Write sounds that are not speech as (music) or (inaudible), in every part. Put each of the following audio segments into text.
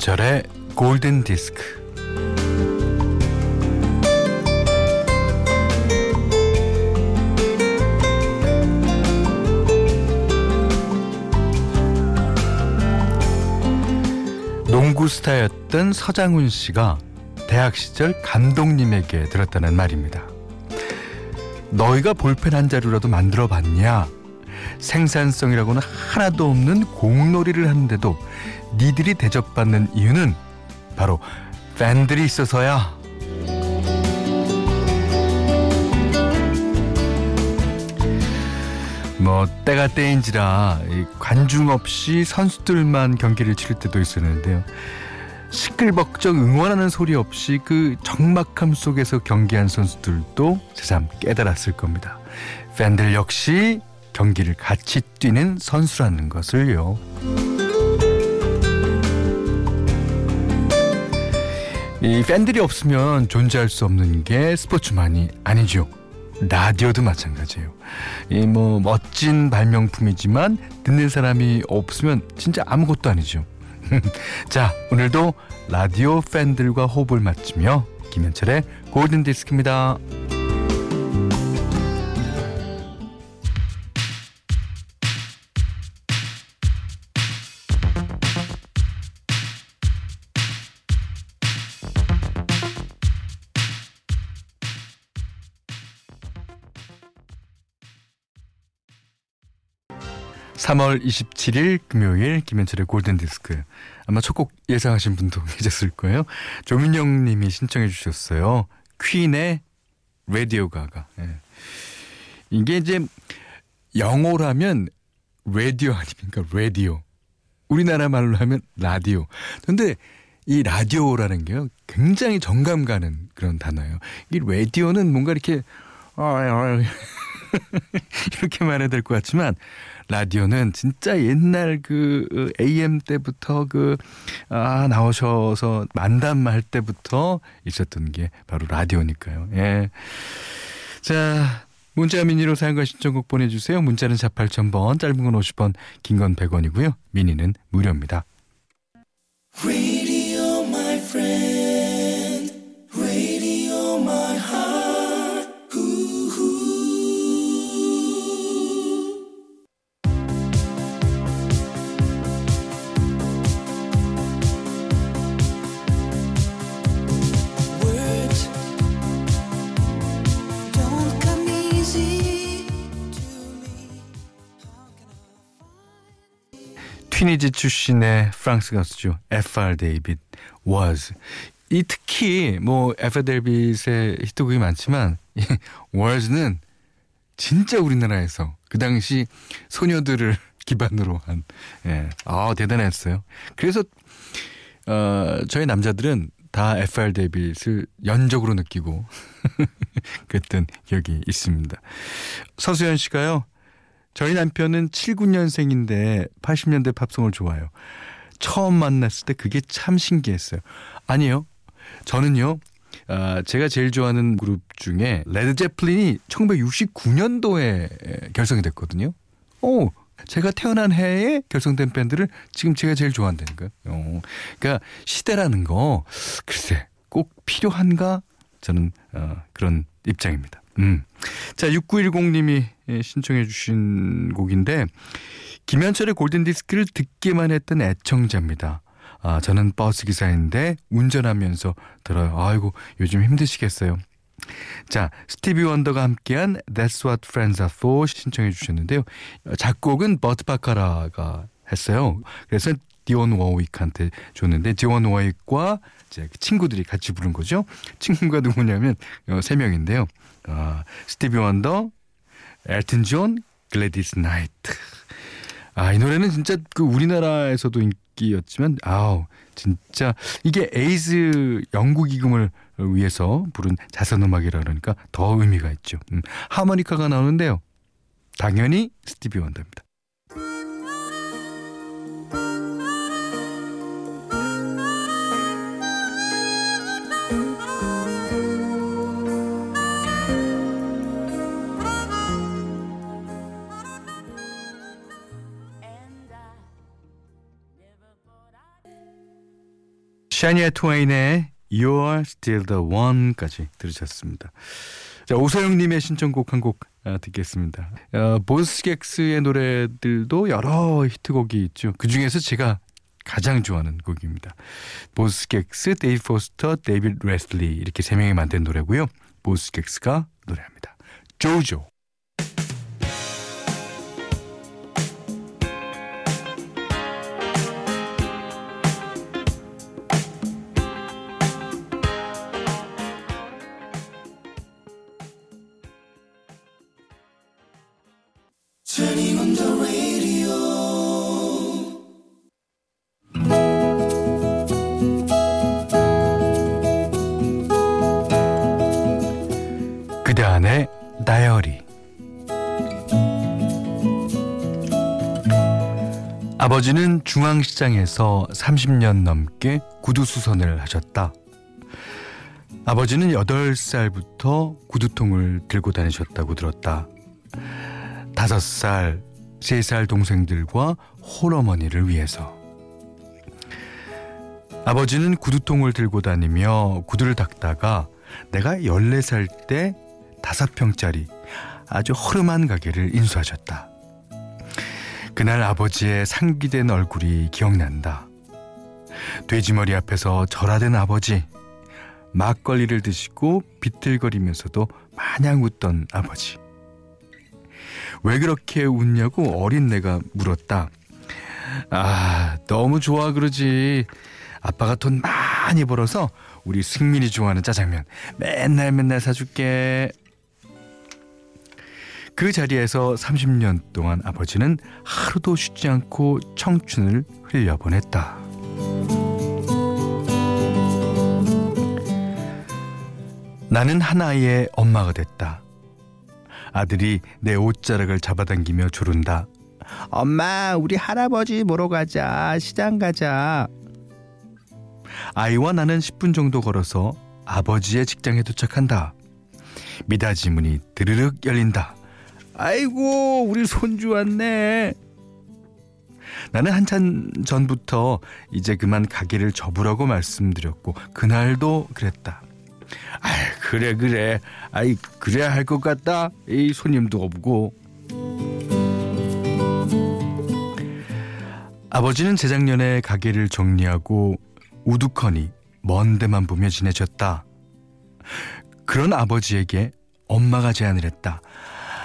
김현철의 골든 디스크. 농구 스타였던 서장훈 씨가 대학 시절 감독님에게 들었다는 말입니다. 너희가 볼펜 한 자루라도 만들어 봤냐? 생산성이라고는 하나도 없는 공놀이를 하는데도 니들이 대접받는 이유는 바로 팬들이 있어서야. 뭐 때가 때인지라 관중 없이 선수들만 경기를 치를 때도 있었는데요. 시끌벅적 응원하는 소리 없이 그 적막함 속에서 경기한 선수들도 새삼 깨달았을 겁니다. 팬들 역시 경기를 같이 뛰는 선수라는 것을요. 이 팬들이 없으면 존재할 수 없는 게 스포츠만이 아니죠. 라디오도 마찬가지예요. 이 뭐 멋진 발명품이지만 듣는 사람이 없으면 진짜 아무것도 아니죠. (laughs) 자, 오늘도 라디오 팬들과 호흡을 맞추며 김현철의 골든 디스크입니다. 3월 27일 금요일 김현철의 골든디스크 아마 첫 곡 예상하신 분도 (laughs) 계셨을 거예요. 조민영 님이 신청해 주셨어요. 퀸의 라디오 가가. 예. 이게 이제 영어라면 라디오 아닙니까? 라디오. 우리나라 말로 하면 라디오. 근데 이 라디오라는 게요. 굉장히 정감 가는 그런 단어예요. 이 라디오는 뭔가 이렇게 아, 아, (laughs) 이렇게 말해야 될 것 같지만 라디오는 진짜 옛날 그 AM 때부터 그 아, 나오셔서 만담 할 때부터 있었던 게 바로 라디오니까요. 예. 자, 문자 미니로 사용과 신청곡 보내주세요. 문자는 4 8,000번, 짧은 건 50원, 긴 건 100원이고요. 미니는 무료입니다. 튀니지 출신의 프랑스 가수죠. F.R. 데이빗 Words. 이 특히 뭐 F.R. 데이빗의 히트곡이 많지만 Words는 진짜 우리나라에서 그 당시 소녀들을 (laughs) 기반으로 한 예. 아, 대단했어요. 그래서 어, 저희 남자들은 다 FR 데이빗을 연적으로 느끼고 (laughs) 그랬던 기억이 있습니다. 서수연 씨가요. 저희 남편은 79년생인데 80년대 팝송을 좋아해요. 처음 만났을 때 그게 참 신기했어요. 아니요. 저는요. 아, 제가 제일 좋아하는 그룹 중에 레드 제플린이 1969년도에 결성이 됐거든요. 오, 제가 태어난 해에 결성된 밴드를 지금 제가 제일 좋아한다는 거예요. 어, 그러니까 시대라는 거 글쎄 꼭 필요한가 저는 어, 그런 입장입니다. 음. 자, 6910님이 신청해 주신 곡인데 김현철의 골든 디스크를 듣기만 했던 애청자입니다. 아, 저는 버스 기사인데 운전하면서 들어요. 아이고, 요즘 힘드시겠어요. 자, 스티비 원더가 함께한 That's What Friends Are For 신청해 주셨는데요. 작곡은 버트 바카락이 했어요. 그래서 디온 워윅한테 줬는데 디온 워윅과 제 친구들이 같이 부른 거죠. 친구가 누구냐면 어, 세 명인데요. 아, 스티비 원더, 엘튼 존, 글래디스 나이트. 아, 이 노래는 진짜 그 우리나라에서도 인기였지만 아우, 진짜 이게 에이즈 연구 기금을 위해서 부른 자선 음악이라 그러니까 더 의미가 있죠. 음, 하모니카가 나오는데요. 당연히 스티비 원더입니다. 샤니아 트웨인의 You're Still the One까지 들으셨습니다. 자, 오서영님의 신청곡 한곡 아, 듣겠습니다. 어, 보즈 스캑스의 노래들도 여러 히트곡이 있죠. 그 중에서 제가 가장 좋아하는 곡입니다. 보즈 스캑스, 데이브 포스터, 데이빗 레슬리 이렇게 세 명이 만든 노래고요. 보즈 스캑스가 노래합니다. Jojo. 아버지는 중앙시장에서 30년 넘게 구두수선을 하셨다. 아버지는 8살부터 구두통을 들고 다니셨다고 들었다. 5살, 3살 동생들과 홀어머니를 위해서. 아버지는 구두통을 들고 다니며 구두를 닦다가 내가 14살 때 다섯 평짜리 아주 허름한 가게를 인수하셨다. 그날 아버지의 상기된 얼굴이 기억난다. 돼지머리 앞에서 절하된 아버지, 막걸리를 드시고 비틀거리면서도 마냥 웃던 아버지. 왜 그렇게 웃냐고 어린 내가 물었다. 아, 너무 좋아 그러지. 아빠가 돈 많이 벌어서 우리 승민이 좋아하는 짜장면 맨날 맨날 사줄게. 그 자리에서 30년 동안 아버지는 하루도 쉬지 않고 청춘을 흘려보냈다. 나는 하나의 엄마가 됐다. 아들이 내 옷자락을 잡아당기며 조른다. 엄마, 우리 할아버지 보러 가자. 시장 가자. 아이와 나는 10분 정도 걸어서 아버지의 직장에 도착한다. 미닫이 문이 드르륵 열린다. 아이고, 우리 손주 왔네. 나는 한참 전부터 이제 그만 가게를 접으라고 말씀드렸고, 그날도 그랬다. 아 그래, 그래. 아이, 그래야 할 것 같다. 이 손님도 없고. 아버지는 재작년에 가게를 정리하고 우두커니 먼 데만 보며 지내셨다. 그런 아버지에게 엄마가 제안을 했다.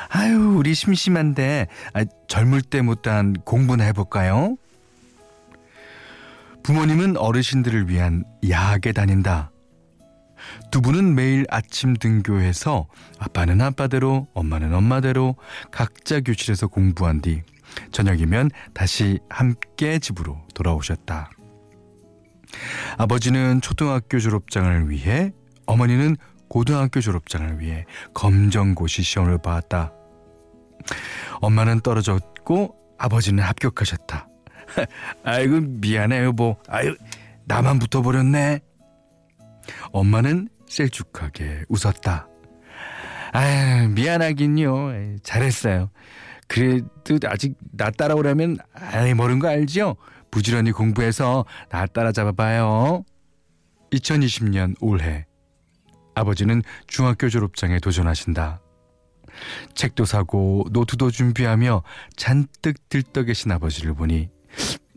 아유, 우리 심심한데 아, 젊을 때 못한 공부나 해볼까요? 부모님은 어르신들을 위한 야학에 다닌다. 두 분은 매일 아침 등교해서 아빠는 아빠대로, 엄마는 엄마대로 각자 교실에서 공부한 뒤 저녁이면 다시 함께 집으로 돌아오셨다. 아버지는 초등학교 졸업장을 위해, 어머니는 고등학교 졸업장을 위해 검정고시 시험을 봤다. 엄마는 떨어졌고 아버지는 합격하셨다. (laughs) 아이고 미안해 여보. 아유 나만 붙어버렸네. 엄마는 셀쭉하게 웃었다. 아 미안하긴요. 잘했어요. 그래도 아직 나 따라오려면 아이 모르는 거 알지요? 부지런히 공부해서 나 따라잡아봐요. 2020년 올해 아버지는 중학교 졸업장에 도전하신다. 책도 사고 노트도 준비하며 잔뜩 들떠 계신 아버지를 보니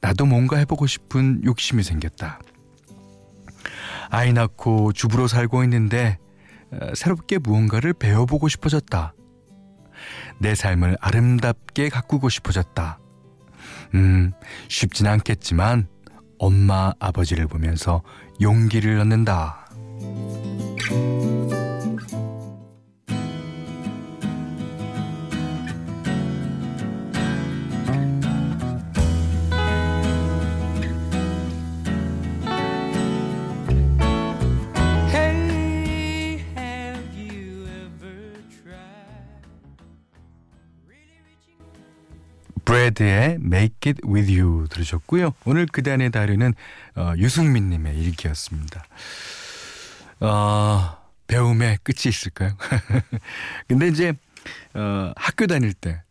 나도 뭔가 해보고 싶은 욕심이 생겼다. 아이 낳고 주부로 살고 있는데 어, 새롭게 무언가를 배워보고 싶어졌다. 내 삶을 아름답게 가꾸고 싶어졌다. 음, 쉽진 않겠지만 엄마 아버지를 보면서 용기를 얻는다. 브래드의 Make It With You 들으셨고요. 오늘 그단의 다리는 어, 유승민님의 일기였습니다. 어, 배움의 끝이 있을까요? (laughs) 근데 이제 어, 학교 다닐 때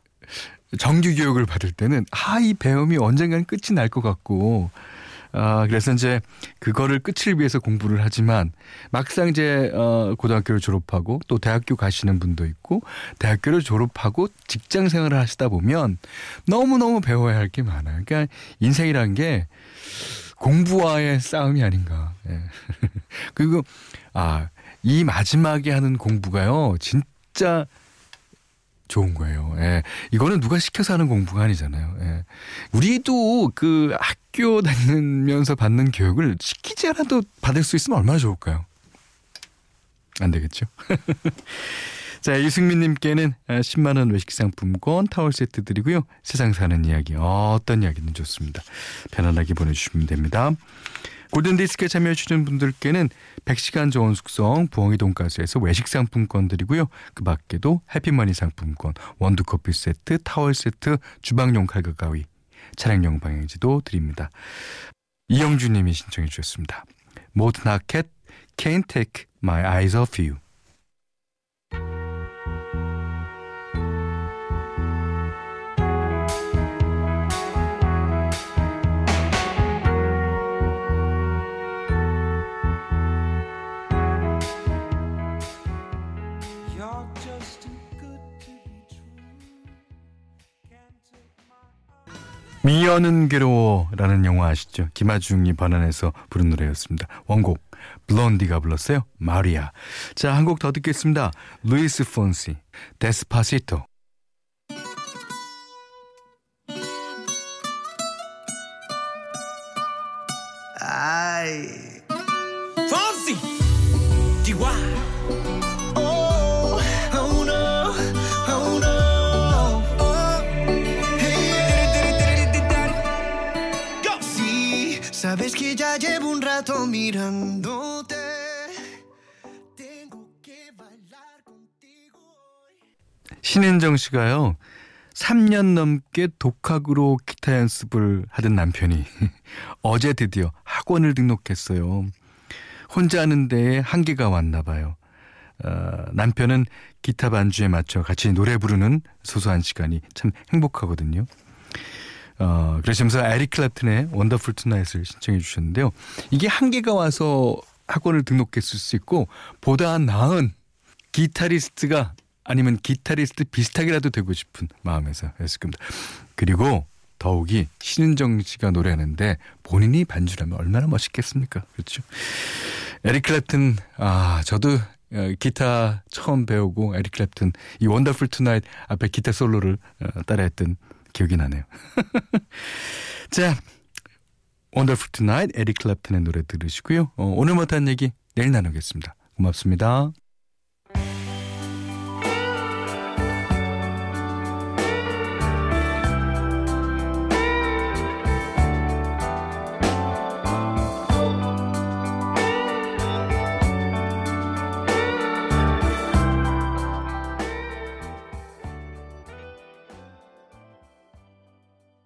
정규 교육을 받을 때는 아 이 배움이 언젠가는 끝이 날 것 같고 아, 그래서 이제 그거를 끝을 위해서 공부를 하지만 막상 이제 어 고등학교를 졸업하고 또 대학교 가시는 분도 있고 대학교를 졸업하고 직장 생활을 하시다 보면 너무너무 배워야 할 게 많아요. 그러니까 인생이란 게 공부와의 싸움이 아닌가. 예. (laughs) 그리고 아, 이 마지막에 하는 공부가요. 진짜 좋은 거예요. 예. 이거는 누가 시켜서 하는 공부가 아니잖아요. 예. 우리도 그 학교 다니면서 받는 교육을 시키지 않아도 받을 수 있으면 얼마나 좋을까요? 안 되겠죠? (laughs) 자, 이승민님께는 10만원 외식 상품권 타월 세트 드리고요. 세상 사는 이야기, 어떤 이야기든 좋습니다. 편안하게 보내주시면 됩니다. 골든디스크에 참여해주신 분들께는 100시간 좋은 숙성 부엉이 돈가스에서 외식 상품권 드리고요. 그 밖에도 해피머니 상품권, 원두커피 세트, 타월 세트, 주방용 칼과 가위, 차량용 방향지도 드립니다. 이영주 님이 신청해 주셨습니다. 모트나켓, Can't Take My Eyes Off You. 미녀는 괴로워라는 영화 아시죠? 김아중이 번안해서 부른 노래였습니다. 원곡 블론디가 불렀어요. Maria. 자, 한 곡 더 듣겠습니다. 루이스 폰시, Despacito. Ay. Fonsi! D.Y.! Sabes que ya llevo un rato mirándote. 신은정 씨가요. 3년 넘게 독학으로 기타 연습을 하던 남편이 (laughs) 어제 드디어 학원을 등록했어요. 혼자 하는 데에 한계가 왔나 봐요. 어, 남편은 기타 반주에 맞춰 같이 노래 부르는 소소한 시간이 참 행복하거든요. 어, 그러시면서 에릭 클랩튼의 Wonderful Tonight을 신청해 주셨는데요. 이게 한계가 와서 학원을 등록했을 수 있고 보다 나은 기타리스트가 아니면 기타리스트 비슷하게라도 되고 싶은 마음에서 했을 겁니다. 그리고 더욱이 신은정 씨가 노래하는데 본인이 반주라면 얼마나 멋있겠습니까? 그렇죠. 에릭 클랩튼 아 저도 어, 기타 처음 배우고 에릭 클랩튼 이 Wonderful Tonight 앞에 기타 솔로를 어, 따라했던 기억이 나네요. (laughs) 자, Wonderful Tonight 에릭 클랩튼의 노래 들으시고요. 어, 오늘 못한 얘기 내일 나누겠습니다. 고맙습니다.